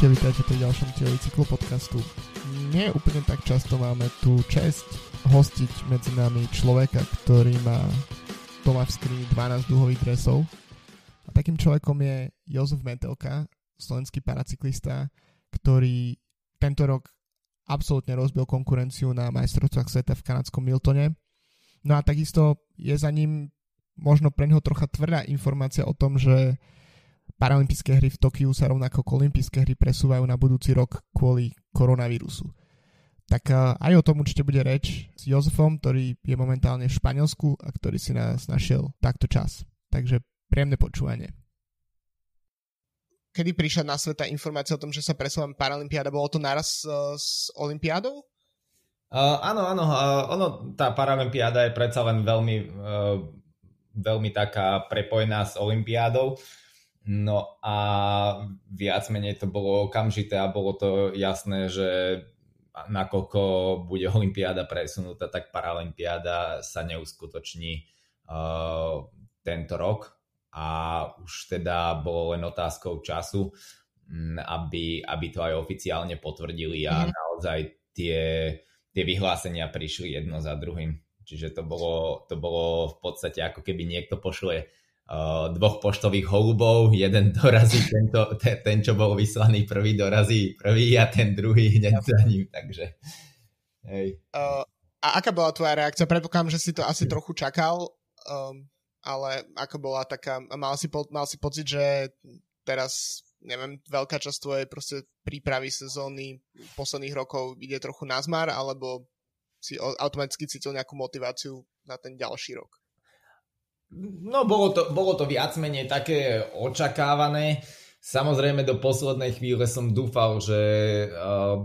Čaute, vítajte pri ďalšom dieli cyklopodcastu. Nie úplne tak často máme tu čest hostiť medzi nami človeka, ktorý má doma v skrini 12 duhových dresov. A takým človekom je Jozef Metelka, slovenský paracyklista, ktorý tento rok absolútne rozbil konkurenciu na majstrovstvách sveta v kanadskom Miltone. No a takisto je za ním možno pre neho trocha tvrdá informácia o tom, že Paralympijské hry v Tokiu sa rovnako ako olympijské hry presúvajú na budúci rok kvôli koronavírusu. Tak eh, aj o tom určite bude reč s Jozefom, ktorý je momentálne v Španielsku a ktorý si nás našiel takto čas. Takže príjemné počúvanie. Kedy prišla na sveta informácia o tom, že sa presúvam Paralympiáda? Bolo to naraz uh, s Olympiádou? Uh, áno, áno. Uh, ono, tá Paralympiáda je predsa len veľmi, uh, veľmi taká prepojená s Olympiádou. No a viac menej to bolo okamžité a bolo to jasné, že nakoľko bude Olympiáda presunutá, tak Paralympiáda sa neuskutoční uh, tento rok a už teda bolo len otázkou času, aby, aby to aj oficiálne potvrdili a mm. naozaj tie, tie vyhlásenia prišli jedno za druhým. Čiže to bolo, to bolo v podstate ako keby niekto pošle dvoch poštových holubov, jeden dorazí, tento, ten, ten, čo bol vyslaný prvý, dorazí prvý a ten druhý hneď za ním, takže hej. Uh, a aká bola tvoja reakcia? Predpokladám, že si to asi trochu čakal, um, ale ako bola taká, mal si, po, mal si pocit, že teraz neviem, veľká časť tvojej proste prípravy sezóny posledných rokov ide trochu na zmar, alebo si automaticky cítil nejakú motiváciu na ten ďalší rok? No, bolo to, bolo to viac menej také očakávané. Samozrejme, do poslednej chvíle som dúfal, že uh,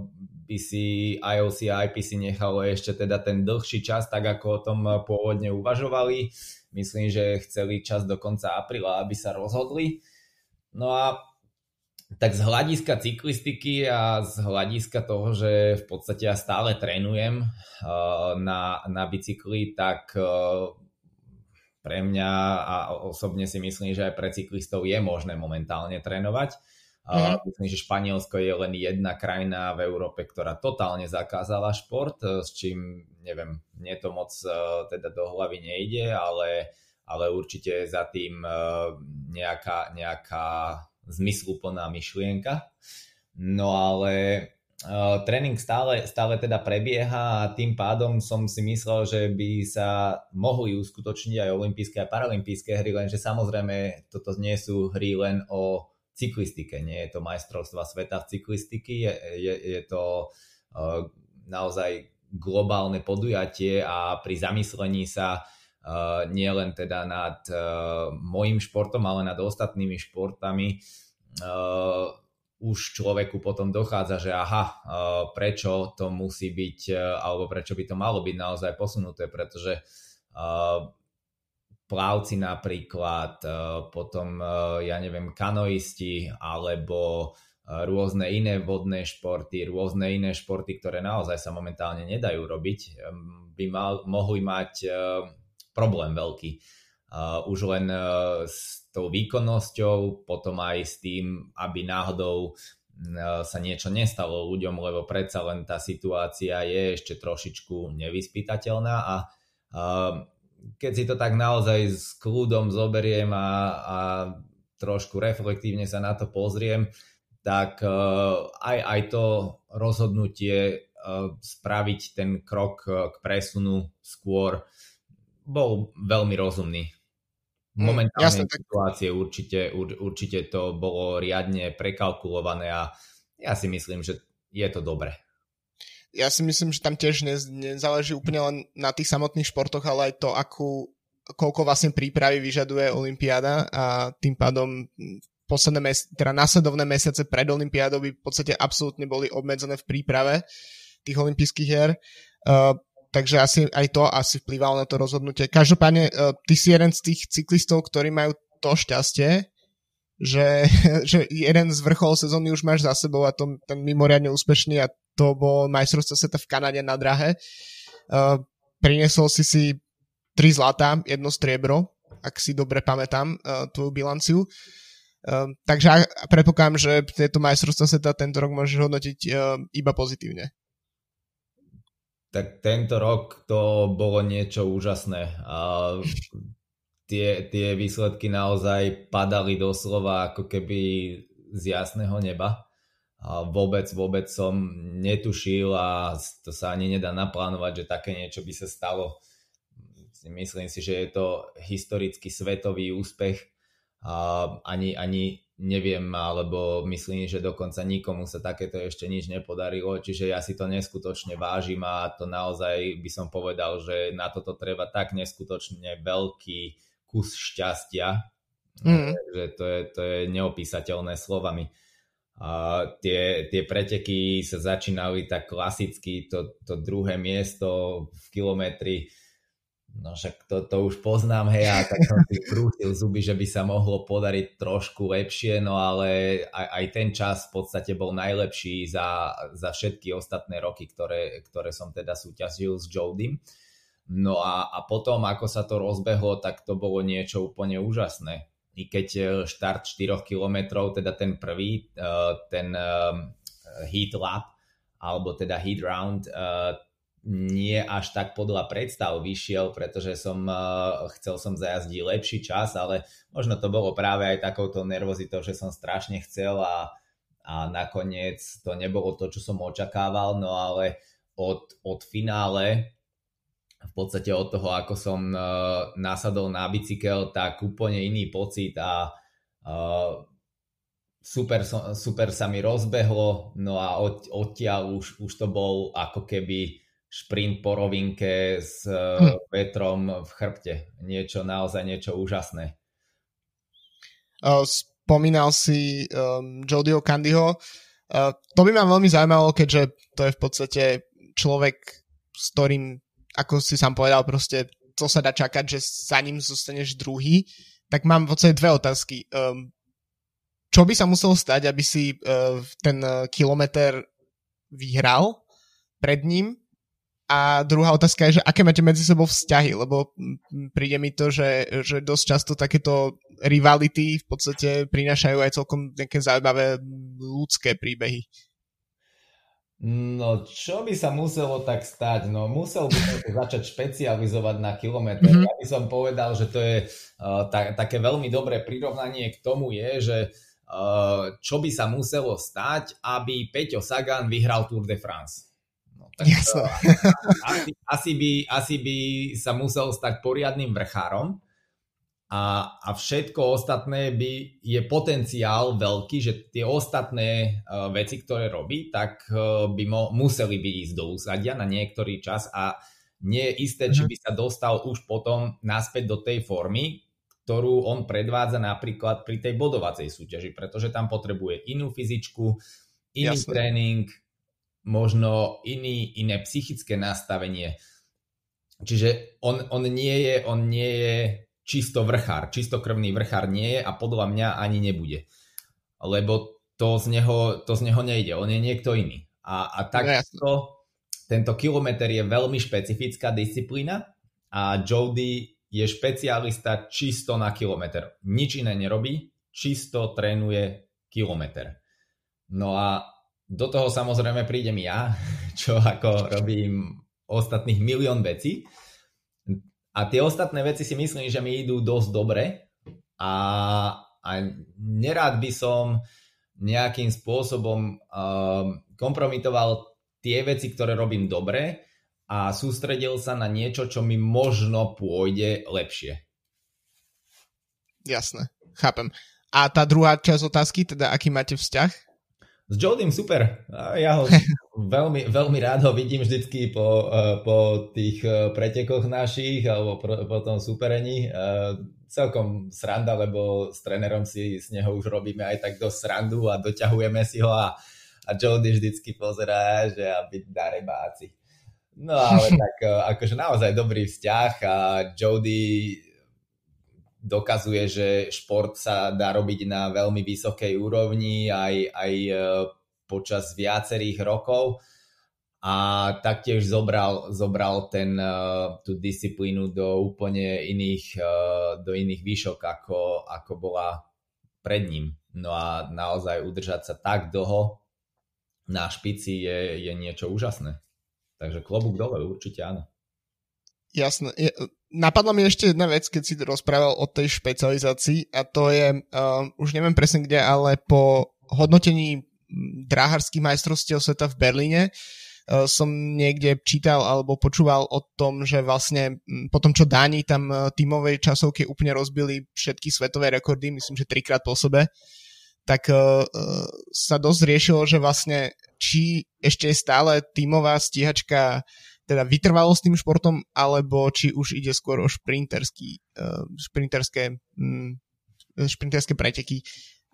by si IOC a IPC nechalo ešte teda ten dlhší čas, tak ako o tom pôvodne uvažovali. Myslím, že chceli čas do konca apríla, aby sa rozhodli. No a tak z hľadiska cyklistiky a z hľadiska toho, že v podstate ja stále trénujem uh, na, na bicykli, tak uh, pre mňa a osobne si myslím, že aj pre cyklistov je možné momentálne trénovať. Mm. Myslím, že Španielsko je len jedna krajina v Európe, ktorá totálne zakázala šport, s čím, neviem, mne to moc e, teda do hlavy nejde, ale, ale určite za tým e, nejaká, nejaká zmysluplná myšlienka. No ale Uh, tréning stále, stále teda prebieha a tým pádom som si myslel, že by sa mohli uskutočniť aj olympijské a paralympijské hry, lenže samozrejme toto nie sú hry len o cyklistike, nie je to majstrovstva sveta v cyklistiky, je, je, je to uh, naozaj globálne podujatie a pri zamyslení sa uh, nie len teda nad uh, mojim športom, ale nad ostatnými športami uh, už človeku potom dochádza, že aha, e, prečo to musí byť, e, alebo prečo by to malo byť naozaj posunuté, pretože e, plávci napríklad, potom, ja neviem, kanoisti, alebo rôzne iné vodné športy, rôzne iné športy, ktoré naozaj sa momentálne nedajú robiť, by mal, mohli mať problém veľký. Už len s tou výkonnosťou, potom aj s tým, aby náhodou sa niečo nestalo ľuďom, lebo predsa len tá situácia je ešte trošičku nevyspytateľná a, a keď si to tak naozaj s kľudom zoberiem a, a trošku reflektívne sa na to pozriem, tak aj, aj to rozhodnutie spraviť ten krok k presunu skôr bol veľmi rozumný momentálnej Jasne, situácie určite, ur, určite to bolo riadne prekalkulované a ja si myslím, že je to dobré. Ja si myslím, že tam tiež nezáleží úplne len na tých samotných športoch, ale aj to, akú, koľko vlastne prípravy vyžaduje Olympiáda a tým pádom posledné mes- teda následovné mesiace pred Olympiádou by v podstate absolútne boli obmedzené v príprave tých olympijských hier. Uh, takže asi aj to asi vplyvalo na to rozhodnutie. Každopádne, uh, ty si jeden z tých cyklistov, ktorí majú to šťastie, že, že jeden z vrchol sezóny už máš za sebou a to, ten mimoriadne úspešný a to bol majstrovstvo sveta v Kanade na drahe. Uh, priniesol si si tri zlatá, jedno striebro, ak si dobre pamätám uh, tvoju bilanciu. Takže predpokladám, že tieto majstrovstvá sveta tento rok môžeš hodnotiť iba pozitívne. Tak tento rok to bolo niečo úžasné. A tie, tie výsledky naozaj padali doslova ako keby z jasného neba. A vôbec, vôbec som netušil a to sa ani nedá naplánovať, že také niečo by sa stalo. Myslím si, že je to historický svetový úspech a ani, ani neviem, alebo myslím, že dokonca nikomu sa takéto ešte nič nepodarilo, čiže ja si to neskutočne vážim a to naozaj by som povedal, že na toto treba tak neskutočne veľký kus šťastia, mm. že to je, to je neopísateľné slovami. A tie, tie preteky sa začínali tak klasicky, to, to druhé miesto v kilometri No však to, to už poznám, hej, a tak som si krútil zuby, že by sa mohlo podariť trošku lepšie, no ale aj, aj ten čas v podstate bol najlepší za, za všetky ostatné roky, ktoré, ktoré som teda súťažil s Jodym. No a, a potom, ako sa to rozbehlo, tak to bolo niečo úplne úžasné. I keď e, štart 4 km, teda ten prvý, e, ten e, heat lap, alebo teda heat round, nie až tak podľa predstav vyšiel, pretože som uh, chcel som zajazdiť lepší čas, ale možno to bolo práve aj takouto nervozitou, že som strašne chcel a, a nakoniec to nebolo to, čo som očakával, no ale od, od finále v podstate od toho, ako som uh, nasadol na bicykel, tak úplne iný pocit a uh, super, super sa mi rozbehlo, no a od, odtiaľ už, už to bol ako keby šprint po rovinke s hm. vetrom v chrbte. Niečo, naozaj niečo úžasné. Spomínal si um, Jodio Candyho. Uh, to by ma veľmi zaujímalo, keďže to je v podstate človek, s ktorým, ako si sám povedal, proste to sa dá čakať, že za ním zostaneš druhý. Tak mám v podstate dve otázky. Um, čo by sa muselo stať, aby si uh, ten uh, kilometr vyhral pred ním a druhá otázka je, že aké máte medzi sebou vzťahy, lebo príde mi to, že, že dosť často takéto rivality v podstate prinášajú aj celkom nejaké zaujímavé ľudské príbehy. No, čo by sa muselo tak stať? No, musel by som začať špecializovať na kilometr. Mm-hmm. Ja by som povedal, že to je uh, ta, také veľmi dobré prirovnanie k tomu je, že uh, čo by sa muselo stať, aby Peťo Sagan vyhral Tour de France. Tak to, asi, asi, by, asi by sa musel stať poriadnym vrchárom a, a všetko ostatné by je potenciál veľký, že tie ostatné uh, veci, ktoré robí, tak uh, by mo, museli byť ísť do úsadia na niektorý čas a nie je isté, či mhm. by sa dostal už potom naspäť do tej formy, ktorú on predvádza napríklad pri tej bodovacej súťaži, pretože tam potrebuje inú fyzičku, iný Jasne. tréning, možno iný, iné psychické nastavenie. Čiže on, on, nie je, on nie je čisto vrchár, čistokrvný vrchár nie je a podľa mňa ani nebude. Lebo to z neho, to z neho nejde, on je niekto iný. A, a no, tento kilometr je veľmi špecifická disciplína a Jody je špecialista čisto na kilometr. Nič iné nerobí, čisto trénuje kilometr. No a do toho samozrejme prídem ja, čo ako robím ostatných milión vecí. A tie ostatné veci si myslím, že mi idú dosť dobre a, a nerád by som nejakým spôsobom um, kompromitoval tie veci, ktoré robím dobre a sústredil sa na niečo, čo mi možno pôjde lepšie. Jasné, chápem. A tá druhá časť otázky, teda aký máte vzťah? S Jodym super. Ja ho veľmi, veľmi rád ho vidím vždycky po, e, po tých e, pretekoch našich alebo po tom superení. E, celkom sranda, lebo s trénerom si z neho už robíme aj tak dosť srandu a doťahujeme si ho a, a Jody vždycky pozerá, že aby darebáci. No ale tak akože naozaj dobrý vzťah a Jody dokazuje, že šport sa dá robiť na veľmi vysokej úrovni aj, aj e, počas viacerých rokov a taktiež zobral, zobral ten, e, tú disciplínu do úplne iných, e, do iných výšok, ako, ako bola pred ním. No a naozaj udržať sa tak dlho na špici je, je niečo úžasné. Takže klobúk dole, určite áno. Jasné. napadla mi ešte jedna vec, keď si rozprával o tej špecializácii a to je, uh, už neviem presne kde, ale po hodnotení dráharských majstrovstiev sveta v Berlíne uh, som niekde čítal alebo počúval o tom, že vlastne po tom, čo Dáni tam uh, tímovej časovke úplne rozbili všetky svetové rekordy, myslím, že trikrát po sebe, tak uh, sa dosť riešilo, že vlastne či ešte je stále tímová stíhačka teda vytrvalosť tým športom, alebo či už ide skôr o šprinterský, uh, šprinterské, um, šprinterské preteky.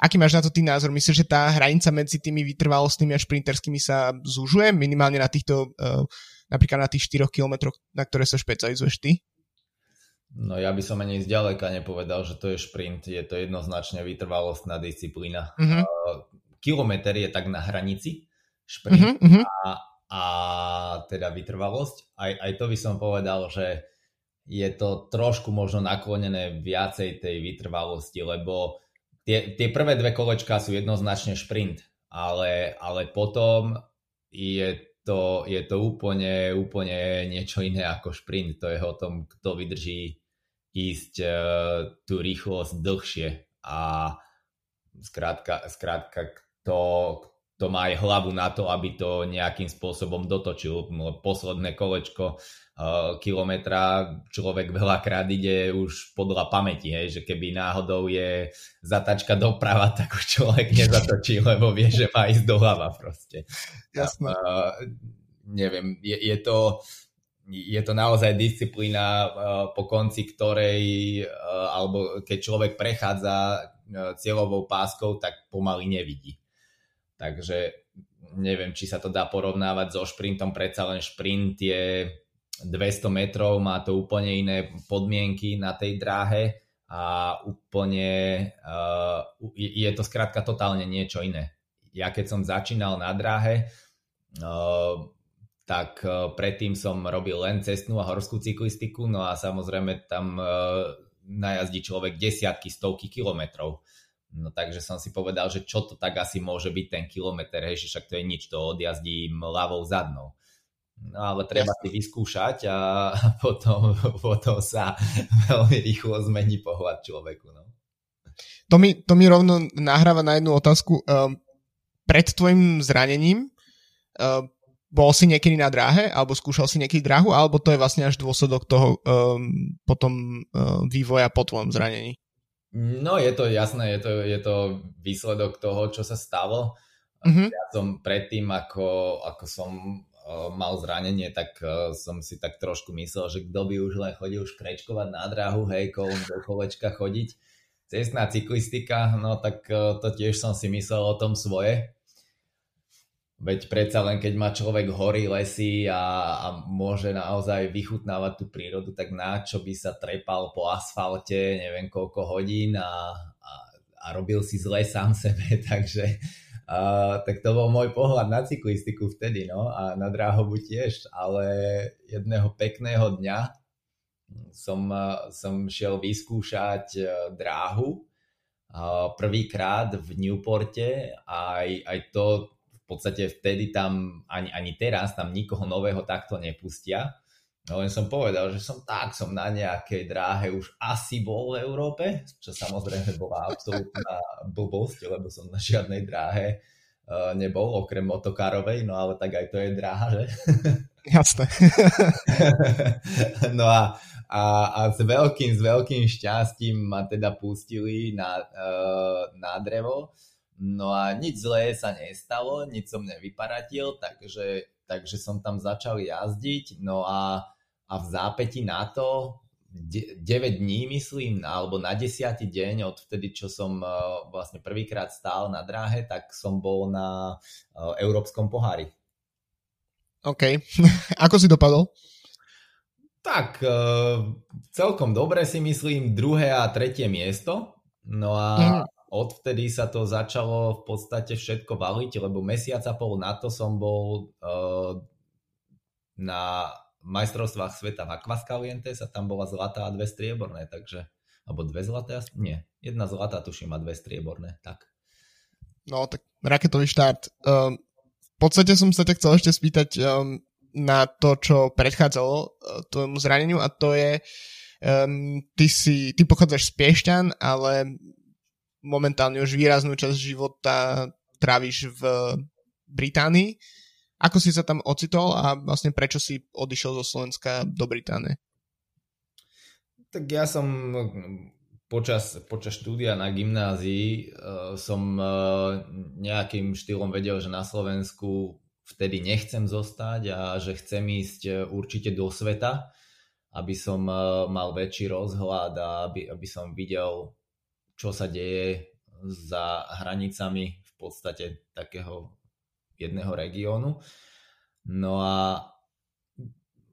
Aký máš na to tý názor? Myslíš, že tá hranica medzi tými vytrvalostnými a šprinterskými sa zúžuje minimálne na týchto, uh, napríklad na tých 4 kilometroch, na ktoré sa špecializuješ ty? No ja by som ani zďaleka nepovedal, že to je šprint, je to jednoznačne vytrvalostná disciplína. Uh, kilometr je tak na hranici, šprint uh-huh. a, a teda vytrvalosť. Aj, aj to by som povedal, že je to trošku možno naklonené viacej tej vytrvalosti, lebo tie, tie prvé dve kolečka sú jednoznačne šprint, ale, ale potom je to, je to úplne, úplne niečo iné ako šprint. To je o tom, kto vydrží ísť uh, tú rýchlosť dlhšie a skrátka, skrátka kto, kto má aj hlavu na to, aby to nejakým spôsobom dotočil. Posledné kolečko uh, kilometra človek veľakrát ide už podľa pamäti, hej, že keby náhodou je zatačka doprava, tak už človek nezatočí, lebo vie, že má ísť doľava proste. Jasné. Uh, neviem, je, je to je to naozaj disciplína, uh, po konci ktorej, uh, alebo keď človek prechádza uh, cieľovou páskou, tak pomaly nevidí. Takže neviem, či sa to dá porovnávať so šprintom, predsa len šprint je 200 metrov, má to úplne iné podmienky na tej dráhe a úplne je to skrátka totálne niečo iné. Ja keď som začínal na dráhe, tak e, predtým som robil len cestnú a horskú cyklistiku, no a samozrejme tam e, najazdí človek desiatky, stovky kilometrov. No takže som si povedal, že čo to tak asi môže byť ten kilometr, hej, že však to je nič, to odjazdím ľavou zadnou. No ale treba si vyskúšať a potom, potom sa veľmi rýchlo zmení pohľad človeku. No. To, mi, to mi rovno nahráva na jednu otázku. Um, pred tvojim zranením um, bol si niekedy na dráhe, alebo skúšal si niekedy dráhu, alebo to je vlastne až dôsledok toho um, potom um, vývoja po tvojom zranení? No je to jasné, je to, je to výsledok toho, čo sa stalo. Mm-hmm. Ja som predtým, ako, ako som uh, mal zranenie, tak uh, som si tak trošku myslel, že kto by už len chodil škrečkovať na dráhu, hej, kolom do kolečka chodiť. Cestná cyklistika, no tak uh, to tiež som si myslel o tom svoje Veď predsa len keď má človek hory, lesy a, a môže naozaj vychutnávať tú prírodu, tak na čo by sa trepal po asfalte neviem koľko hodín a, a, a robil si zle sám sebe, takže uh, tak to bol môj pohľad na cyklistiku vtedy, no a na dráhovu tiež, ale jedného pekného dňa som, som šiel vyskúšať uh, dráhu prvýkrát v Newporte a aj, aj to podstate vtedy tam, ani, ani teraz, tam nikoho nového takto nepustia. No len som povedal, že som tak, som na nejakej dráhe už asi bol v Európe, čo samozrejme bola absolútna blbosť, lebo som na žiadnej dráhe uh, nebol, okrem motokárovej, no ale tak aj to je dráha, že? Jasné. no a, a, a s veľkým, s veľkým šťastím ma teda pustili na, uh, na drevo No a nič zlé sa nestalo, nič som nevyparatil, takže, takže som tam začal jazdiť. No a, a v zápäti na to 9 dní, myslím, alebo na 10. deň od vtedy, čo som uh, vlastne prvýkrát stál na dráhe, tak som bol na uh, Európskom pohári. OK. Ako si dopadol? Tak, uh, celkom dobre si myslím, druhé a tretie miesto. No a mm odvtedy sa to začalo v podstate všetko valiť, lebo mesiac a pol na to som bol uh, na majstrovstvách sveta v Aquascaliente, sa tam bola zlatá a dve strieborné, takže alebo dve zlaté, nie, jedna zlatá tuším a dve strieborné, tak. No, tak raketový štart. Um, v podstate som sa ťa chcel ešte spýtať um, na to, čo predchádzalo uh, tvojmu zraneniu a to je, um, ty, si, ty pochádzaš z Piešťan, ale momentálne už výraznú časť života tráviš v Británii. Ako si sa tam ocitol a vlastne prečo si odišiel zo Slovenska do Británie? Tak ja som počas, počas štúdia na gymnázii uh, som uh, nejakým štýlom vedel, že na Slovensku vtedy nechcem zostať a že chcem ísť uh, určite do sveta, aby som mal väčší rozhľad a aby, aby som videl, čo sa deje za hranicami v podstate takého jedného regiónu. No a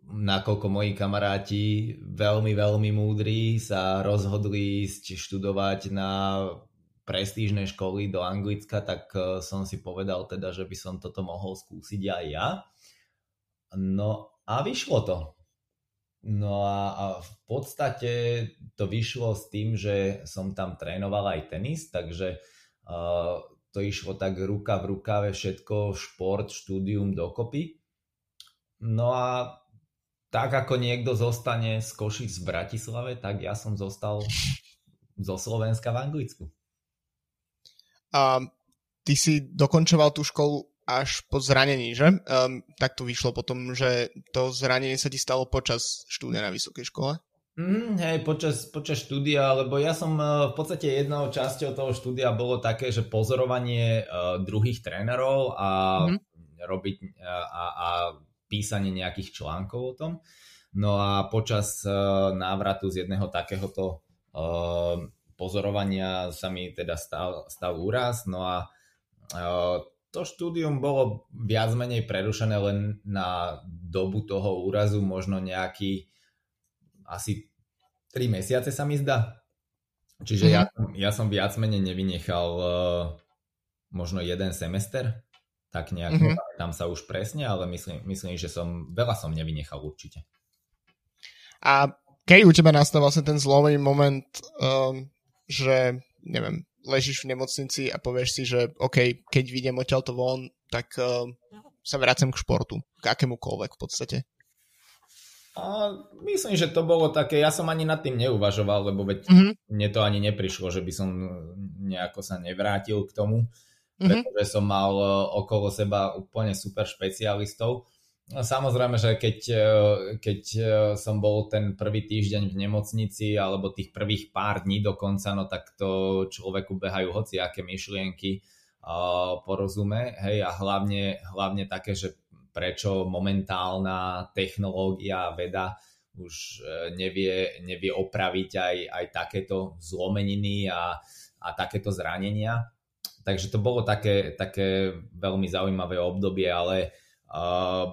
nakoľko moji kamaráti veľmi, veľmi múdri sa rozhodli ísť študovať na prestížne školy do Anglicka, tak e, som si povedal teda, že by som toto mohol skúsiť aj ja. No a vyšlo to. No a, a v podstate to vyšlo s tým, že som tam trénoval aj tenis, takže uh, to išlo tak ruka v rukave všetko, šport, štúdium dokopy. No a tak ako niekto zostane z Košic v Bratislave, tak ja som zostal zo Slovenska v Anglicku. A ty si dokončoval tú školu až po zranení, že? Um, tak to vyšlo potom, že to zranenie sa ti stalo počas štúdia na vysokej škole? Mm, hej, počas, počas štúdia, lebo ja som uh, v podstate jednou časťou toho štúdia bolo také, že pozorovanie uh, druhých trénerov a mm. robiť uh, a, a písanie nejakých článkov o tom. No a počas uh, návratu z jedného takéhoto uh, pozorovania sa mi teda stal, stal úraz. No a uh, to štúdium bolo viac menej prerušené len na dobu toho úrazu, možno nejaký asi 3 mesiace sa mi zdá. Čiže mm-hmm. ja, ja som viac menej nevynechal uh, možno jeden semester tak nejak mm-hmm. tam sa už presne, ale myslím, myslím, že som veľa som nevynechal určite. A keď u teba nastal vlastne ten zlomový moment, um, že neviem, ležíš v nemocnici a povieš si, že OK, keď vidím odtiaľto von, tak uh, sa vracem k športu, k akémukoľvek v podstate. A myslím, že to bolo také, ja som ani nad tým neuvažoval, lebo veď mm-hmm. mne to ani neprišlo, že by som nejako sa nevrátil k tomu mm-hmm. pretože som mal e, okolo seba úplne super špecialistov. No, samozrejme, že keď, e, keď e, som bol ten prvý týždeň v nemocnici alebo tých prvých pár dní dokonca, no tak to človeku behajú hoci aké myšlienky porozume, hej, a hlavne, hlavne také, že prečo momentálna technológia veda už nevie, nevie opraviť aj, aj takéto zlomeniny a, a takéto zranenia. Takže to bolo také, také veľmi zaujímavé obdobie, ale uh,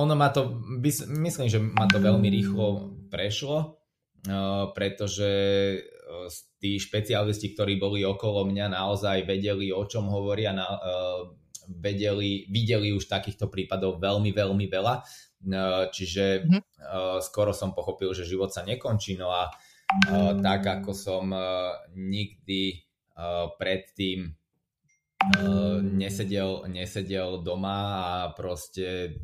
ono ma to, myslím, že ma to veľmi rýchlo prešlo, uh, pretože uh, tí špecialisti, ktorí boli okolo mňa, naozaj vedeli, o čom hovoria, na, uh, vedeli, videli už takýchto prípadov veľmi, veľmi veľa. Čiže mm-hmm. uh, skoro som pochopil, že život sa nekončí. No a tak ako som nikdy predtým nesedel, nesedel doma a proste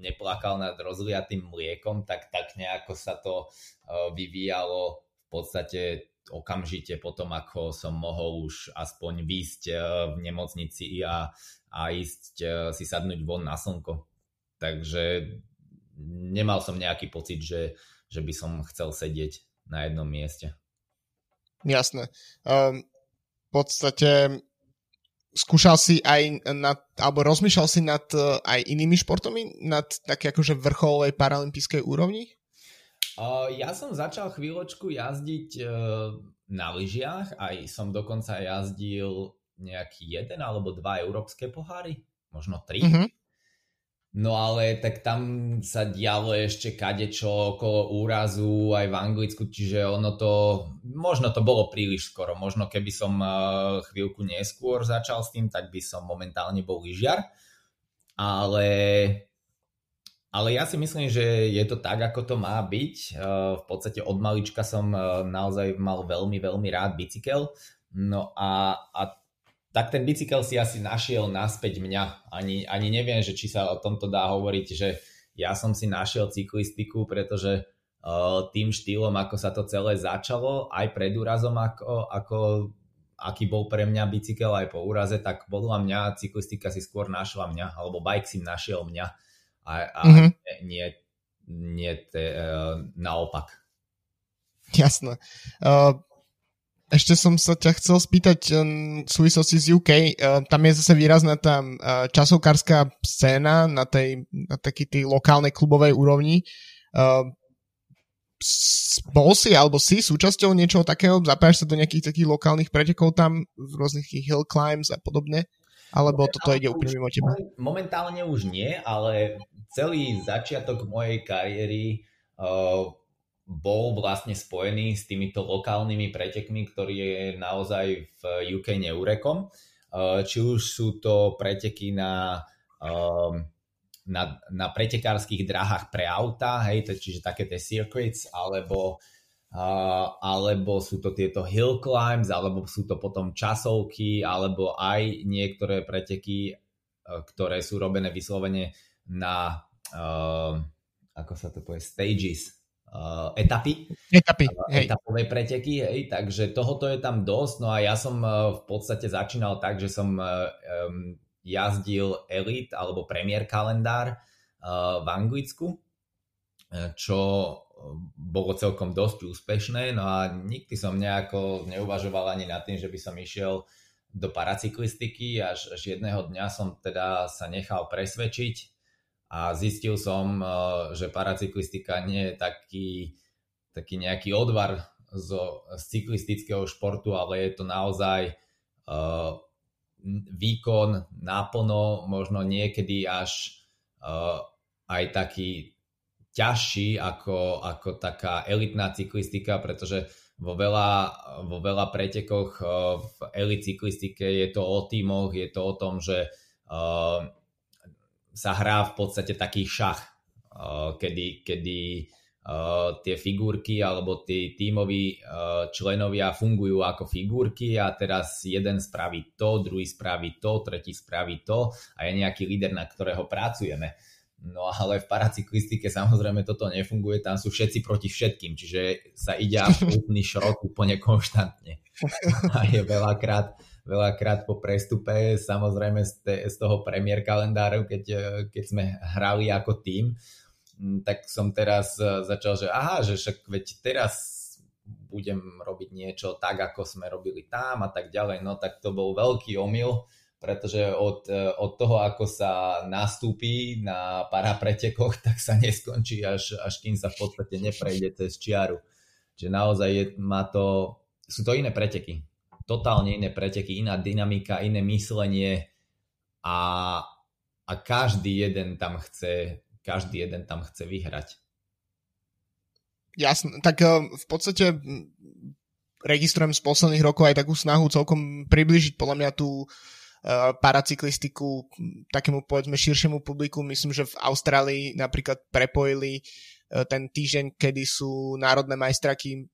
neplakal nad rozliatým mliekom, tak, tak nejako sa to uh, vyvíjalo v podstate okamžite potom, ako som mohol už aspoň výjsť uh, v nemocnici a, a ísť uh, si sadnúť von na slnko. Takže nemal som nejaký pocit, že, že by som chcel sedieť na jednom mieste. Jasné. Um, v podstate skúšal si aj nad, alebo rozmýšľal si nad uh, aj inými športami, nad také akože vrcholovej paralympijskej úrovni? Ja som začal chvíľočku jazdiť uh, na lyžiach, aj som dokonca jazdil nejaký jeden alebo dva európske poháry, možno tri. Uh-huh. No ale tak tam sa dialo ešte kadečo okolo úrazu aj v Anglicku, čiže ono to, možno to bolo príliš skoro. Možno keby som eh, chvíľku neskôr začal s tým, tak by som momentálne bol lyžiar. Ale ale ja si myslím, že je to tak, ako to má byť. V podstate od malička som naozaj mal veľmi, veľmi rád bicykel. No a, a tak ten bicykel si asi našiel naspäť mňa. Ani, ani neviem, že či sa o tomto dá hovoriť, že ja som si našiel cyklistiku, pretože tým štýlom, ako sa to celé začalo, aj pred úrazom, ako, ako aký bol pre mňa bicykel aj po úraze, tak podľa mňa cyklistika si skôr našla mňa, alebo bike si našiel mňa a, a mm-hmm. nie, nie te, uh, naopak. Jasné. Uh, ešte som sa ťa chcel spýtať v súvislosti z UK. Tam je zase výrazná tá časovkárska scéna na tej na takej tej lokálnej klubovej úrovni. Bol si alebo si súčasťou niečoho takého? Zapájaš sa do nejakých takých lokálnych pretekov tam v rôznych hill climbs a podobne? Alebo toto ide úplne mimo teba? Momentálne už nie, ale celý začiatok mojej kariéry uh, bol vlastne spojený s týmito lokálnymi pretekmi, ktorý je naozaj v UK neurekom. Uh, či už sú to preteky na uh, na, na pretekárskych dráhach pre auta, hej, čiže také tie circuits, alebo, uh, alebo sú to tieto hill climbs, alebo sú to potom časovky, alebo aj niektoré preteky, uh, ktoré sú robené vyslovene na, uh, ako sa to povie, stages, etapy. Etapy, uh, hej. Etapové preteky, hej, takže tohoto je tam dosť, no a ja som uh, v podstate začínal tak, že som jazdil Elite alebo Premier kalendár v Anglicku, čo bolo celkom dosť úspešné, no a nikdy som nejako neuvažoval ani nad tým, že by som išiel do paracyklistiky, až, až jedného dňa som teda sa nechal presvedčiť a zistil som, uh, že paracyklistika nie je taký, taký nejaký odvar zo, z cyklistického športu, ale je to naozaj uh, výkon naplno, možno niekedy až uh, aj taký ťažší ako, ako taká elitná cyklistika, pretože vo veľa, vo veľa pretekoch uh, v elit cyklistike je to o tímoch, je to o tom, že uh, sa hrá v podstate taký šach, uh, kedy, kedy Uh, tie figurky alebo tí tímoví uh, členovia fungujú ako figurky a teraz jeden spraví to, druhý spraví to, tretí spraví to a je nejaký líder, na ktorého pracujeme. No ale v paracyklistike samozrejme toto nefunguje, tam sú všetci proti všetkým, čiže sa ide absolútny šrot úplne konštantne. A je veľakrát, veľakrát po prestupe, samozrejme z, te, z toho premiér kalendáru, keď, keď sme hrali ako tým, tak som teraz e, začal, že aha, že však veď teraz budem robiť niečo tak, ako sme robili tam a tak ďalej. No tak to bol veľký omyl, pretože od, e, od toho, ako sa nastúpi na parapretekoch, tak sa neskončí, až, až kým sa v podstate neprejde cez čiaru. Čiže naozaj je, má to, sú to iné preteky. Totálne iné preteky, iná dynamika, iné myslenie a, a každý jeden tam chce každý jeden tam chce vyhrať. Jasné, tak eh, v podstate registrujem z posledných rokov aj takú snahu celkom približiť podľa mňa tú eh, paracyklistiku takému povedzme širšiemu publiku. Myslím, že v Austrálii napríklad prepojili eh, ten týždeň, kedy sú národné majstraky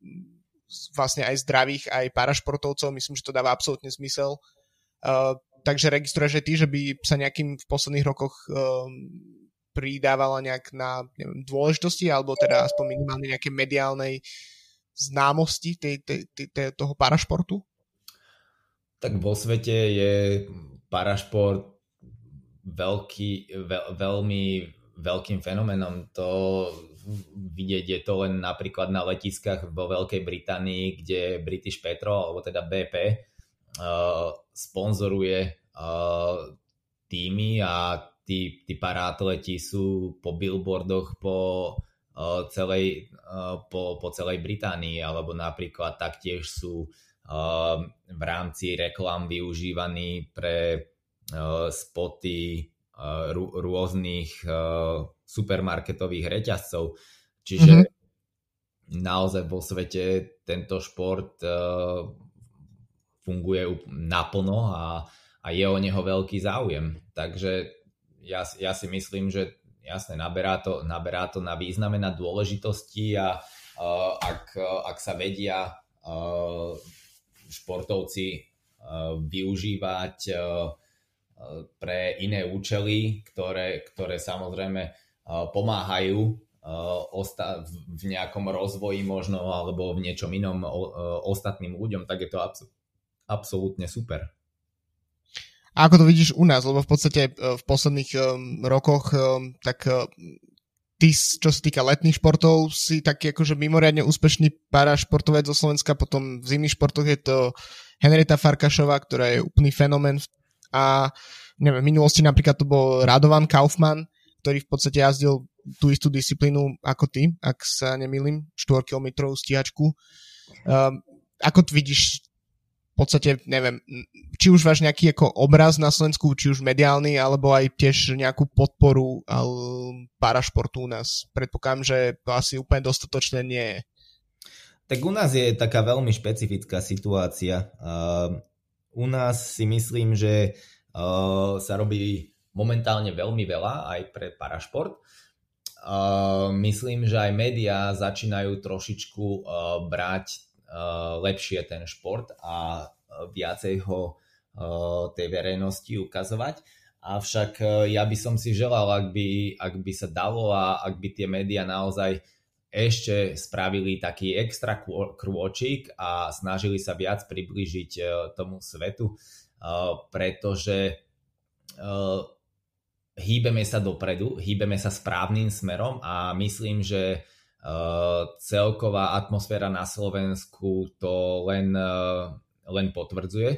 vlastne aj zdravých, aj parašportovcov. Myslím, že to dáva absolútne zmysel. takže registruješ aj ty, že by sa nejakým v posledných rokoch pridávala nejak na neviem, dôležitosti alebo teda aspoň minimálne nejaké mediálnej známosti tej, tej, tej, tej, toho parašportu? Tak vo svete je parašport veľký, veľ, veľmi veľkým fenomenom. To vidieť je to len napríklad na letiskách vo Veľkej Británii, kde British Petrol, alebo teda BP, uh, sponzoruje uh, týmy a tí, tí paratleti sú po billboardoch po uh, celej, po, po celej Británii, alebo napríklad taktiež sú v rámci reklam využívaní pre spoty rôznych supermarketových reťazcov. Čiže mm-hmm. naozaj vo svete tento šport uh, funguje naplno a, a je o neho veľký záujem. Takže ja, ja si myslím, že jasne, naberá to, naberá to na význame, na dôležitosti a uh, ak, ak sa vedia uh, športovci uh, využívať uh, pre iné účely, ktoré, ktoré samozrejme pomáhajú uh, v nejakom rozvoji možno alebo v niečom inom uh, ostatným ľuďom, tak je to abs- absolútne super. A ako to vidíš u nás, lebo v podstate e, v posledných rokoch tak ty, čo sa týka letných športov, si taký akože mimoriadne úspešný parašportovec zo Slovenska, potom v zimných športoch je to Henrieta Farkašová, ktorá je úplný fenomén a neviem, v minulosti napríklad to bol Radovan Kaufmann, ktorý v podstate jazdil tú istú disciplínu ako ty, ak sa nemýlim, 4 km stíhačku. Um, ako vidíš podstate, neviem, či už máš nejaký ako obraz na Slovensku, či už mediálny, alebo aj tiež nejakú podporu parašportu u nás. Predpokladám, že to asi úplne dostatočné nie je. Tak u nás je taká veľmi špecifická situácia. Uh, u nás si myslím, že uh, sa robí momentálne veľmi veľa aj pre parašport. Uh, myslím, že aj médiá začínajú trošičku uh, brať uh, lepšie ten šport a viacej ho uh, tej verejnosti ukazovať. Avšak uh, ja by som si želal, ak by, ak by sa dalo a ak by tie médiá naozaj ešte spravili taký extra krôčik a snažili sa viac priblížiť tomu svetu, pretože hýbeme sa dopredu, hýbeme sa správnym smerom a myslím, že celková atmosféra na Slovensku to len, len potvrdzuje.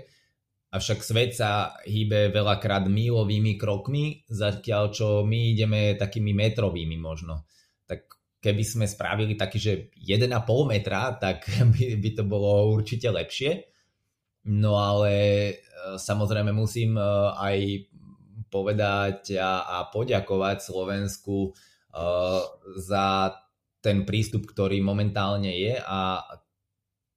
Avšak svet sa hýbe veľakrát mílovými krokmi, zatiaľ čo my ideme takými metrovými možno. Tak keby sme spravili taký, že 1,5 metra, tak by, by to bolo určite lepšie. No ale samozrejme musím aj povedať a, a poďakovať Slovensku uh, za ten prístup, ktorý momentálne je a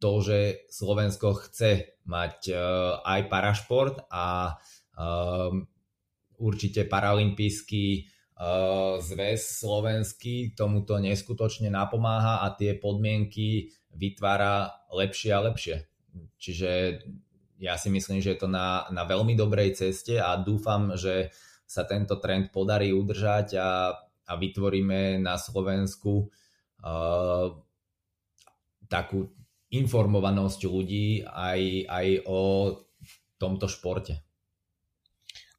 to, že Slovensko chce mať uh, aj parašport a uh, určite paralympijský uh, zväz slovenský tomuto neskutočne napomáha a tie podmienky vytvára lepšie a lepšie. Čiže ja si myslím, že je to na, na veľmi dobrej ceste a dúfam, že sa tento trend podarí udržať a, a vytvoríme na Slovensku uh, takú informovanosť ľudí aj, aj o tomto športe.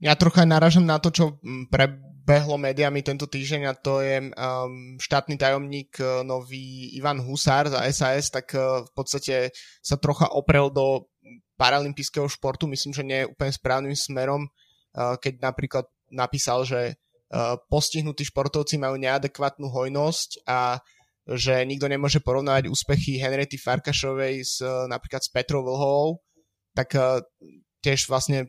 Ja trocha naražam na to, čo prebehlo médiami tento týždeň a to je um, štátny tajomník uh, nový Ivan Husár za SAS, tak uh, v podstate sa trocha oprel do paralympijského športu. Myslím, že nie je úplne správnym smerom, uh, keď napríklad napísal, že uh, postihnutí športovci majú neadekvátnu hojnosť a že nikto nemôže porovnávať úspechy Henriety Farkašovej s, uh, napríklad s Petrou Vlhovou, tak tiež vlastne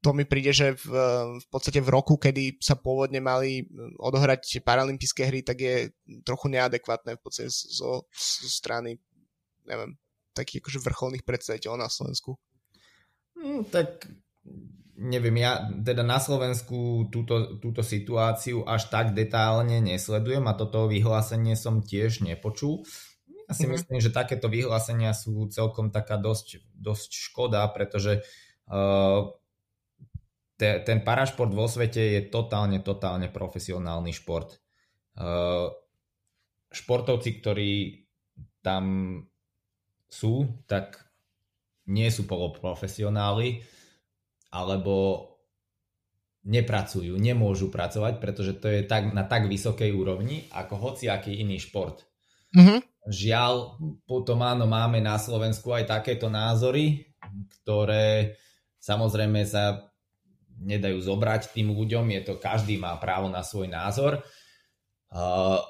to mi príde, že v, v podstate v roku, kedy sa pôvodne mali odohrať paralympijské hry, tak je trochu neadekvátne v podstate zo, zo strany, neviem, takých akože vrcholných predstaviteľov na Slovensku? Hmm, tak neviem, ja teda na Slovensku túto, túto situáciu až tak detálne nesledujem a toto vyhlásenie som tiež nepočul. Ja si mm-hmm. myslím, že takéto vyhlásenia sú celkom taká dosť, dosť škoda, pretože uh, te, ten parašport vo svete je totálne, totálne profesionálny šport. Uh, športovci, ktorí tam sú, tak nie sú poloprofesionáli alebo nepracujú, nemôžu pracovať, pretože to je tak, na tak vysokej úrovni ako hociaký iný šport. Mm-hmm. Žiaľ, potom áno, máme na Slovensku aj takéto názory, ktoré samozrejme sa nedajú zobrať tým ľuďom, je to, každý má právo na svoj názor. Uh,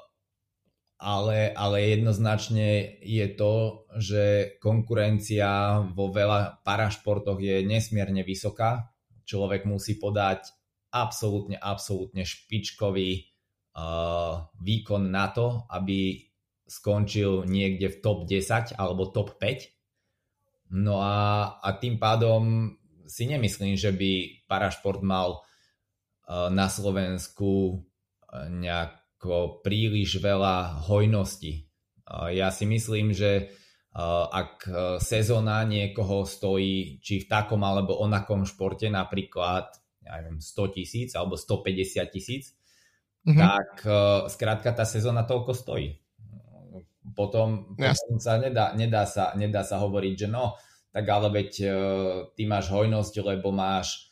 ale, ale jednoznačne je to, že konkurencia vo veľa parašportoch je nesmierne vysoká. Človek musí podať absolútne, absolútne špičkový uh, výkon na to, aby skončil niekde v top 10 alebo top 5. No a, a tým pádom si nemyslím, že by parašport mal uh, na Slovensku nejako príliš veľa hojnosti. Ja si myslím, že ak sezóna niekoho stojí či v takom alebo onakom športe napríklad ja neviem, 100 tisíc alebo 150 tisíc, mm-hmm. tak skrátka tá sezóna toľko stojí. Potom, potom sa nedá, nedá, sa, nedá sa hovoriť, že no, tak ale veď uh, ty máš hojnosť, lebo máš,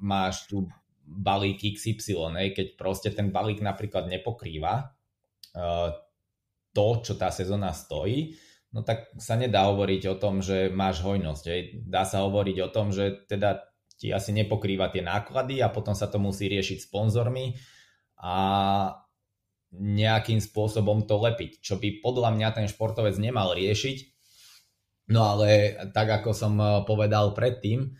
máš tu balík XY, keď proste ten balík napríklad nepokrýva uh, to, čo tá sezóna stojí, no tak sa nedá hovoriť o tom, že máš hojnosť. Dá sa hovoriť o tom, že teda ti asi nepokrýva tie náklady a potom sa to musí riešiť sponzormi a nejakým spôsobom to lepiť, čo by podľa mňa ten športovec nemal riešiť. No ale tak ako som povedal predtým,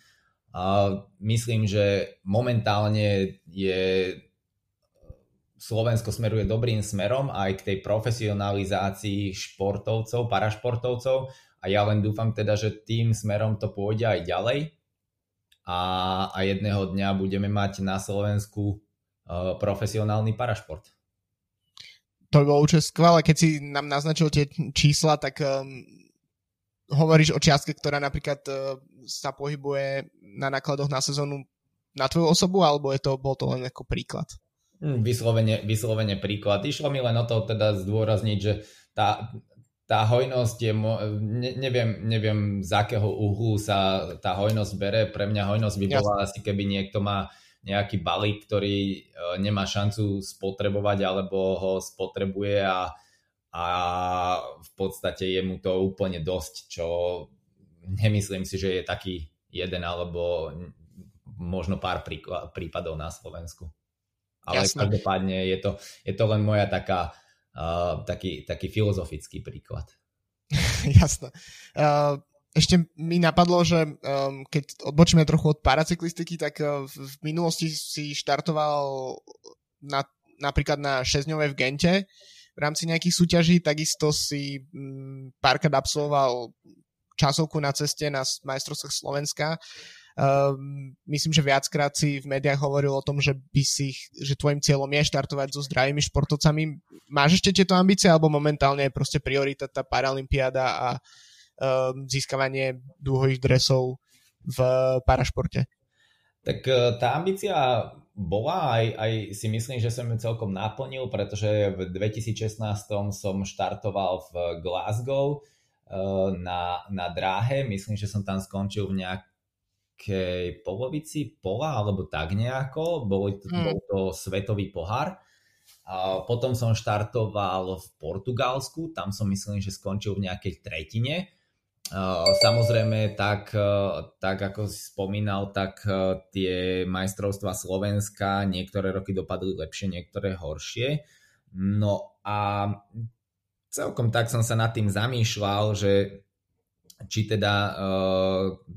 a myslím, že momentálne je Slovensko smeruje dobrým smerom aj k tej profesionalizácii športovcov, parašportovcov a ja len dúfam teda, že tým smerom to pôjde aj ďalej a, a jedného dňa budeme mať na Slovensku uh, profesionálny parašport. To bolo určite skvelé, keď si nám naznačil tie čísla, tak um, hovoríš o čiastke, ktorá napríklad uh, sa pohybuje na nákladoch na sezónu na tvoju osobu, alebo je to, bol to len ako príklad? Hm, vyslovene, vyslovene príklad. Išlo mi len o to teda zdôrazniť, že tá, tá hojnosť je, ne, neviem, neviem z akého uhlu sa tá hojnosť bere. Pre mňa hojnosť by bola Jasne. asi keby niekto má nejaký balík, ktorý e, nemá šancu spotrebovať alebo ho spotrebuje a a v podstate je mu to úplne dosť, čo nemyslím si, že je taký jeden alebo možno pár prípadov na Slovensku. Ale Jasne. každopádne je to, je to len moja taká, uh, taký, taký filozofický príklad. Jasné. Uh, ešte mi napadlo, že um, keď odbočíme trochu od paracyklistiky, tak uh, v minulosti si štartoval na, napríklad na 6 v Gente v rámci nejakých súťaží, takisto si mm, párkrát absolvoval časovku na ceste na majstrovstvách Slovenska. Um, myslím, že viackrát si v médiách hovoril o tom, že by si, že tvojim cieľom je štartovať so zdravými športovcami. Máš ešte tieto ambície, alebo momentálne je proste priorita tá Paralympiáda a um, získavanie dúhových dresov v parašporte? Tak e, tá ambícia bola, aj, aj si myslím, že som ju celkom naplnil, pretože v 2016 som štartoval v Glasgow na, na dráhe, myslím, že som tam skončil v nejakej polovici pola, alebo tak nejako, bol, mm. bol to svetový pohár. A potom som štartoval v Portugalsku, tam som myslím, že skončil v nejakej tretine Samozrejme, tak, tak ako si spomínal, tak tie majstrovstva Slovenska niektoré roky dopadli lepšie, niektoré horšie. No a celkom tak som sa nad tým zamýšľal, že či teda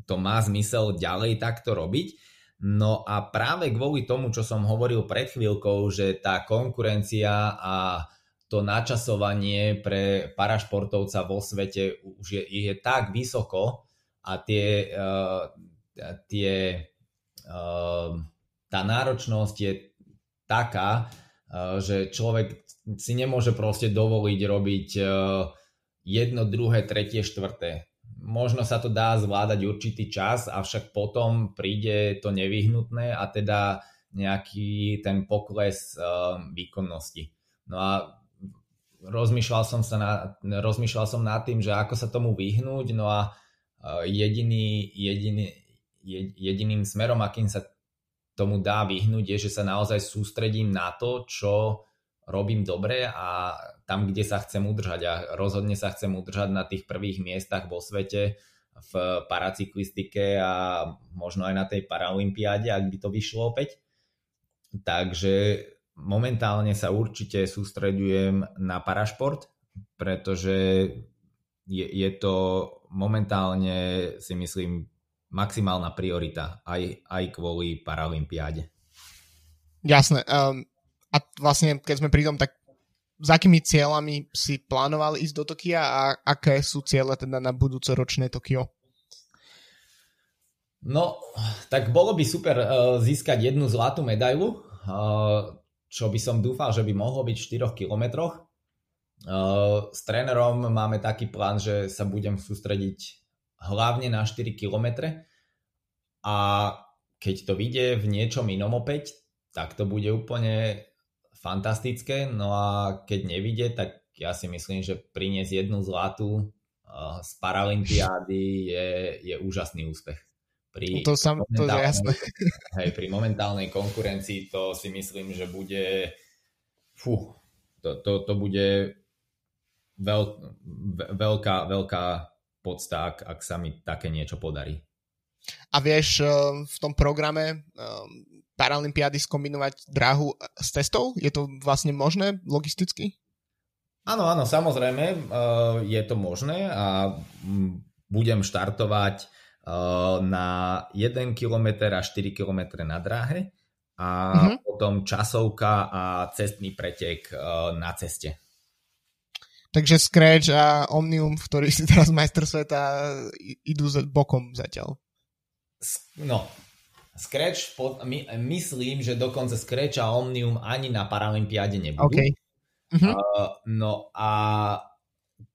to má zmysel ďalej takto robiť. No a práve kvôli tomu, čo som hovoril pred chvíľkou, že tá konkurencia a to načasovanie pre parašportovca vo svete už je, je tak vysoko a tie, uh, tie uh, tá náročnosť je taká, uh, že človek si nemôže proste dovoliť robiť uh, jedno, druhé, tretie, štvrté. Možno sa to dá zvládať určitý čas, avšak potom príde to nevyhnutné a teda nejaký ten pokles uh, výkonnosti. No a rozmýšľal som, sa na, rozmýšľal som nad tým, že ako sa tomu vyhnúť, no a jediný, jediný, jediným smerom, akým sa tomu dá vyhnúť, je, že sa naozaj sústredím na to, čo robím dobre a tam, kde sa chcem udržať a rozhodne sa chcem udržať na tých prvých miestach vo svete v paracyklistike a možno aj na tej paralympiáde, ak by to vyšlo opäť. Takže momentálne sa určite sústredujem na parašport, pretože je, je to momentálne si myslím maximálna priorita aj, aj kvôli Paralympiáde. Jasné. Um, a vlastne, keď sme pri tom, tak s akými cieľami si plánoval ísť do Tokia a aké sú ciele teda na budúce ročné Tokio? No, tak bolo by super uh, získať jednu zlatú medailu. Uh, čo by som dúfal, že by mohlo byť v 4 kilometroch. S trénerom máme taký plán, že sa budem sústrediť hlavne na 4 kilometre a keď to vyjde v niečom inom opäť, tak to bude úplne fantastické. No a keď nevidie, tak ja si myslím, že priniesť jednu zlatú z Paralympiády je, je úžasný úspech. Pri to, sam, to je jasné. Hej, pri momentálnej konkurencii to si myslím, že bude fú, to, to, to bude veľ, veľká, veľká podsta, ak, ak sa mi také niečo podarí. A vieš eh, v tom programe eh, Paralympiády skombinovať dráhu s cestou? Je to vlastne možné logisticky? Áno, áno, samozrejme eh, je to možné a mm, budem štartovať Eh, na 1 km a 4 km na dráhe a uh-huh. potom časovka a cestný pretek eh, na ceste. Takže Scratch a Omnium, v ktorých si teraz majster sveta, idú bokom zatiaľ. No, Scratch, pod, my, myslím, že dokonca Scratch a Omnium ani na Paralympiáde nebudú. Okay. Uh-huh. Uh, no a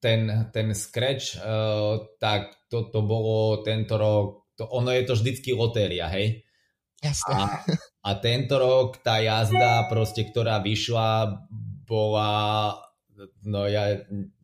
ten, ten Scratch, uh, tak to, to bolo tento rok, to, ono je to vždycky lotéria, hej? Jasne. A, a tento rok tá jazda proste, ktorá vyšla, bola, no ja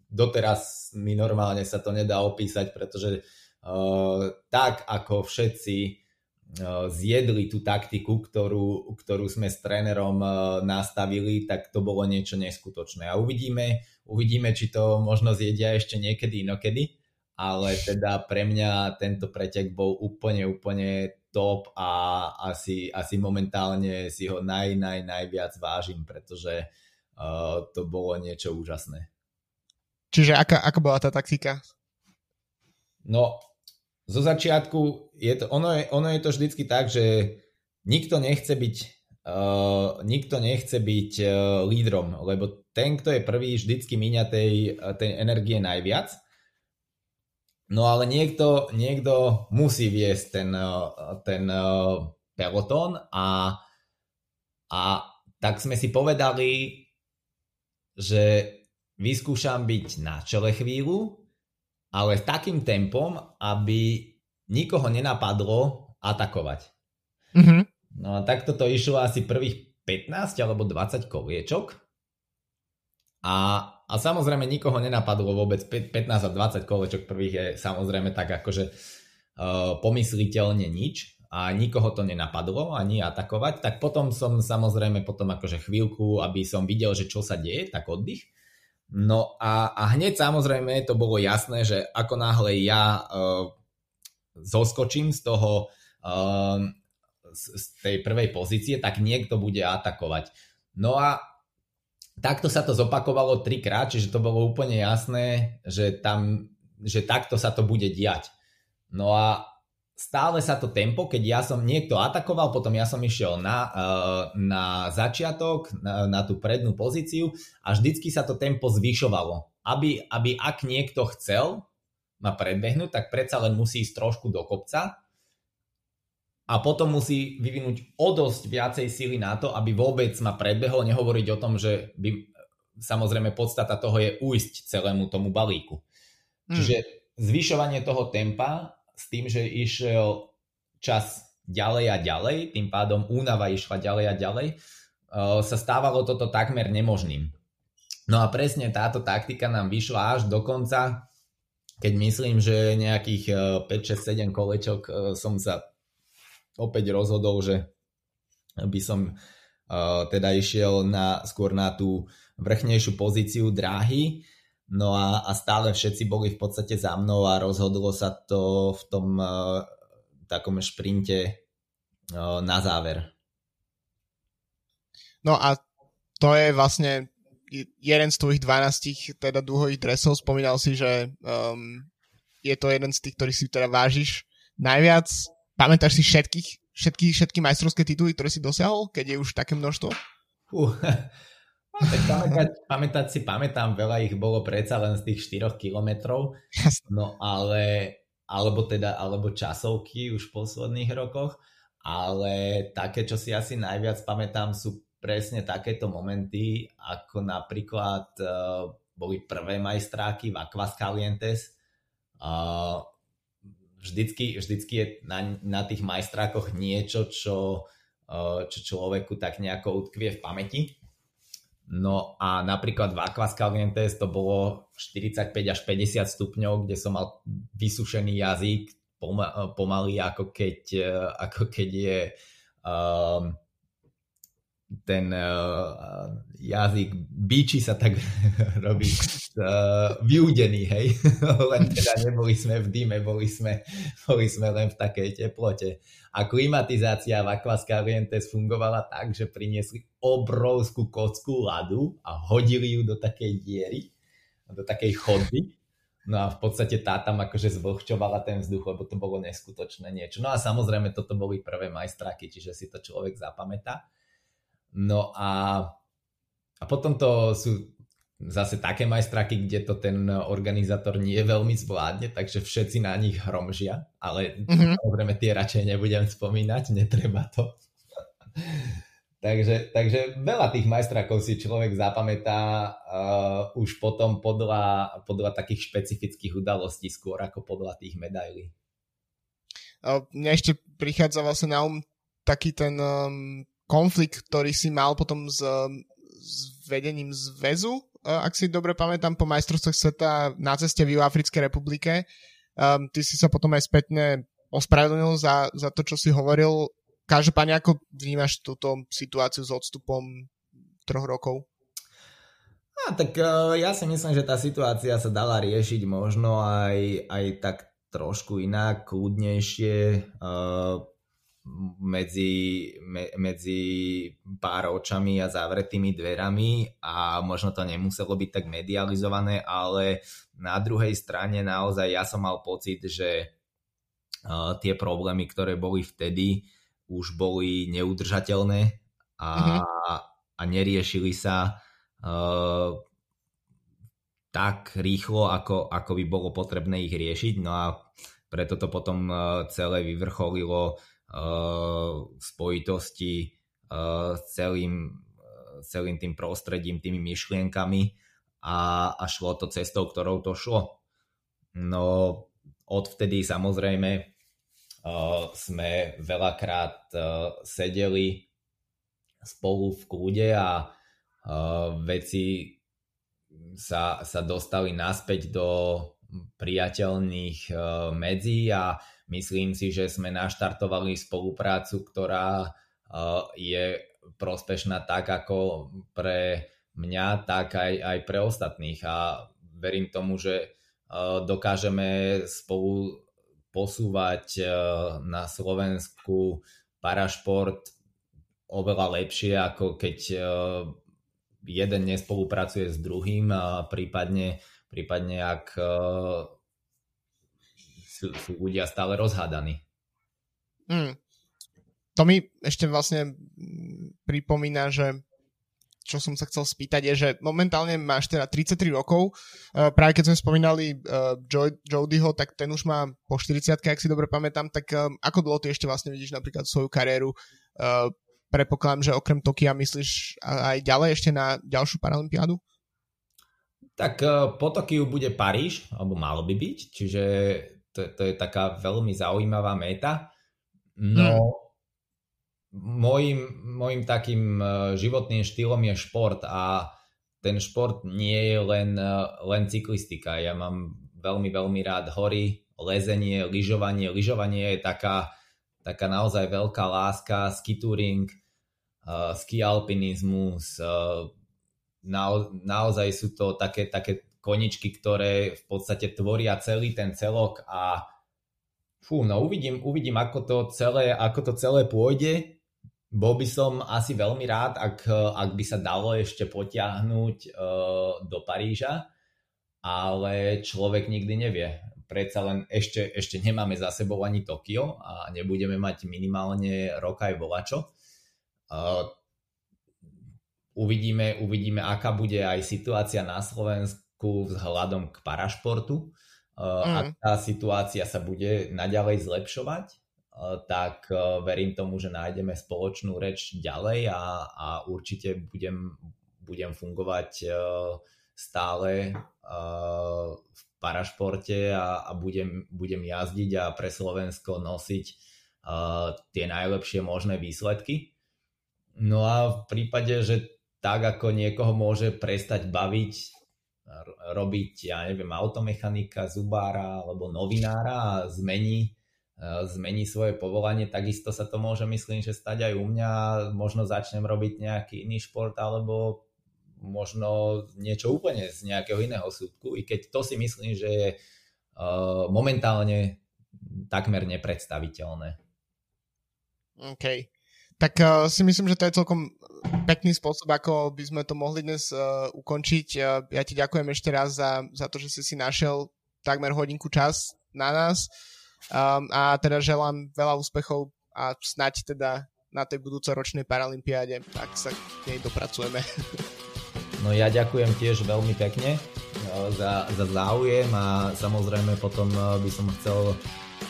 doteraz mi normálne sa to nedá opísať, pretože uh, tak ako všetci uh, zjedli tú taktiku, ktorú, ktorú sme s trénerom uh, nastavili, tak to bolo niečo neskutočné. A uvidíme, uvidíme, či to možno zjedia ešte niekedy inokedy ale teda pre mňa tento pretek bol úplne, úplne top a asi, asi momentálne si ho naj, naj, najviac vážim, pretože uh, to bolo niečo úžasné. Čiže aká, aká bola tá taktika? No, zo začiatku je to, ono, je, ono je to vždycky tak, že nikto nechce byť uh, nikto nechce byť uh, lídrom, lebo ten, kto je prvý, vždycky míňa tej, tej energie najviac No ale niekto, niekto musí viesť ten, ten pelotón a, a tak sme si povedali, že vyskúšam byť na čele chvíľu, ale s takým tempom, aby nikoho nenapadlo atakovať. Mm-hmm. No a takto to išlo asi prvých 15 alebo 20 koliečok. A a samozrejme nikoho nenapadlo vôbec 15 a 20 kolečok prvých je samozrejme tak akože uh, pomysliteľne nič a nikoho to nenapadlo ani atakovať, tak potom som samozrejme potom akože chvíľku, aby som videl, že čo sa deje, tak oddych. No a, a hneď samozrejme to bolo jasné, že ako náhle ja uh, zoskočím z toho uh, z, z tej prvej pozície, tak niekto bude atakovať. No a takto sa to zopakovalo trikrát, čiže to bolo úplne jasné, že, tam, že takto sa to bude diať. No a stále sa to tempo, keď ja som niekto atakoval, potom ja som išiel na, eh, na začiatok, na, na tú prednú pozíciu a vždycky sa to tempo zvyšovalo. Aby, aby ak niekto chcel ma predbehnúť, tak predsa len musí ísť trošku do kopca a potom musí vyvinúť o dosť viacej síly na to, aby vôbec ma predbehol, nehovoriť o tom, že by, samozrejme podstata toho je ujsť celému tomu balíku. Hmm. Čiže zvyšovanie toho tempa s tým, že išiel čas ďalej a ďalej, tým pádom únava išla ďalej a ďalej, uh, sa stávalo toto takmer nemožným. No a presne táto taktika nám vyšla až do konca, keď myslím, že nejakých 5, 6, 7 kolečok uh, som sa opäť rozhodol, že by som uh, teda išiel na, skôr na tú vrchnejšiu pozíciu dráhy, no a, a stále všetci boli v podstate za mnou a rozhodlo sa to v tom uh, takom šprinte uh, na záver. No a to je vlastne jeden z tvojich 12 teda dúhových dresov. Spomínal si, že um, je to jeden z tých, ktorých si teda vážiš najviac. Pamätáš si všetkých, všetky, všetky majstrovské tituly, ktoré si dosiahol, keď je už také množstvo? Uh, tak pamätať, pamätať si pamätám, veľa ich bolo predsa len z tých 4 kilometrov, no ale, alebo teda, alebo časovky už v posledných rokoch, ale také, čo si asi najviac pamätám, sú presne takéto momenty, ako napríklad uh, boli prvé majstráky v Aquas Calientes. Uh, vždycky, vždycky je na, na tých majstrákoch niečo, čo, uh, čo človeku tak nejako utkvie v pamäti. No a napríklad v Aquas Calientes to bolo 45 až 50 stupňov, kde som mal vysušený jazyk pomaly ako keď, ako keď je um, ten uh, jazyk bíči sa tak robí uh, vyúdený, hej. len teda neboli sme v dýme, boli sme, boli sme len v takej teplote. A klimatizácia v Aquas Calientes fungovala tak, že priniesli obrovskú kocku ľadu a hodili ju do takej diery, do takej chodby. No a v podstate tá tam akože zvlhčovala ten vzduch, lebo to bolo neskutočné niečo. No a samozrejme toto boli prvé majstraky, čiže si to človek zapamätá. No a, a potom to sú zase také majstraky, kde to ten organizátor nie veľmi zvládne, takže všetci na nich hromžia, ale mm-hmm. samozrejme tie radšej nebudem spomínať, netreba to. takže, takže veľa tých majstrakov si človek zapamätá uh, už potom podľa, podľa takých špecifických udalostí skôr ako podľa tých medailí. Mne ešte prichádza vlastne na um taký ten um, konflikt, ktorý si mal potom s, s vedením zväzu ak si dobre pamätám, po majstrovstvách sveta na ceste v Juhoafrickej republike. Um, ty si sa potom aj spätne ospravedlnil za, za to, čo si hovoril. Každopádne, ako vnímaš túto situáciu s odstupom troch rokov? A, tak uh, ja si myslím, že tá situácia sa dala riešiť možno aj, aj tak trošku inak, kľudnejšie. Uh, medzi, me, medzi pár očami a zavretými dverami a možno to nemuselo byť tak medializované, ale na druhej strane naozaj ja som mal pocit, že uh, tie problémy, ktoré boli vtedy, už boli neudržateľné a, mm-hmm. a neriešili sa uh, tak rýchlo, ako, ako by bolo potrebné ich riešiť. No a preto to potom uh, celé vyvrcholilo v spojitosti s celým, celým tým prostredím, tými myšlienkami a, a šlo to cestou, ktorou to šlo. No odvtedy samozrejme sme veľakrát sedeli spolu v kľude a veci sa, sa dostali naspäť do priateľných medzí a Myslím si, že sme naštartovali spoluprácu, ktorá je prospešná tak ako pre mňa, tak aj, aj pre ostatných. A verím tomu, že dokážeme spolu posúvať na Slovensku parašport oveľa lepšie, ako keď jeden nespolupracuje s druhým a prípadne, prípadne ak sú, sú ľudia stále rozhádaní. Mm. To mi ešte vlastne pripomína, že čo som sa chcel spýtať je, že momentálne máš teda 33 rokov, uh, práve keď sme spomínali uh, Jodyho, tak ten už má po 40 ak si dobre pamätám, tak uh, ako dlho ty ešte vlastne vidíš napríklad svoju kariéru? Predpokladám, že okrem Tokia myslíš aj ďalej ešte na ďalšiu paralympiádu? Tak po Tokiu bude Paríž, alebo malo by byť, čiže to, to je taká veľmi zaujímavá meta. No, môjim, môjim takým e, životným štýlom je šport a ten šport nie je len, e, len cyklistika. Ja mám veľmi, veľmi rád hory, lezenie, lyžovanie. Lyžovanie je taká, taká naozaj veľká láska, ski touring, uh, ski alpinizmus. Uh, na, naozaj sú to také, také koničky, ktoré v podstate tvoria celý ten celok a fú, no uvidím, uvidím ako, to celé, ako to celé pôjde. Bol by som asi veľmi rád, ak, ak by sa dalo ešte potiahnuť uh, do Paríža, ale človek nikdy nevie. Predsa len ešte, ešte nemáme za sebou ani Tokio a nebudeme mať minimálne rok aj volačo. Uh, uvidíme, uvidíme, aká bude aj situácia na Slovensku Slovensku vzhľadom k parašportu. Uh, mm. Ak tá situácia sa bude naďalej zlepšovať, tak verím tomu, že nájdeme spoločnú reč ďalej a, a určite budem, budem fungovať stále v parašporte a, a budem, budem jazdiť a pre Slovensko nosiť tie najlepšie možné výsledky. No a v prípade, že tak ako niekoho môže prestať baviť robiť, ja neviem, automechanika, zubára alebo novinára a zmení, e, zmení svoje povolanie, takisto sa to môže, myslím, že stať aj u mňa. Možno začnem robiť nejaký iný šport alebo možno niečo úplne z nejakého iného súdku, i keď to si myslím, že je uh, momentálne takmer nepredstaviteľné. OK. Tak uh, si myslím, že to je celkom pekný spôsob, ako by sme to mohli dnes uh, ukončiť. Uh, ja ti ďakujem ešte raz za, za to, že si si našiel takmer hodinku čas na nás um, a teda želám veľa úspechov a snať teda na tej budúcoročnej Paralympiáde, tak sa k nej dopracujeme. No ja ďakujem tiež veľmi pekne za, za záujem a samozrejme potom by som chcel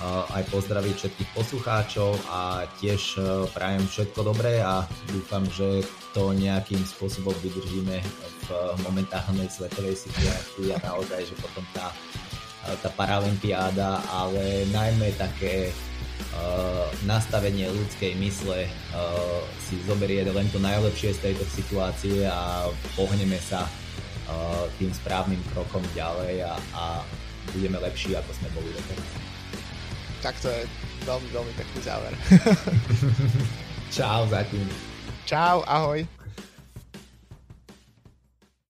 aj pozdraviť všetkých poslucháčov a tiež e, prajem všetko dobré a dúfam, že to nejakým spôsobom vydržíme v momentálnej svetovej situácii a naozaj, že potom tá, e, tá paralympiáda, ale najmä také uh, nastavenie ľudskej mysle si zoberie len to najlepšie z tejto situácie a pohneme sa tým správnym krokom ďalej a, a budeme lepší, ako sme boli doteraz tak to je veľmi, veľmi pekný záver. Čau zatím. Čau, ahoj.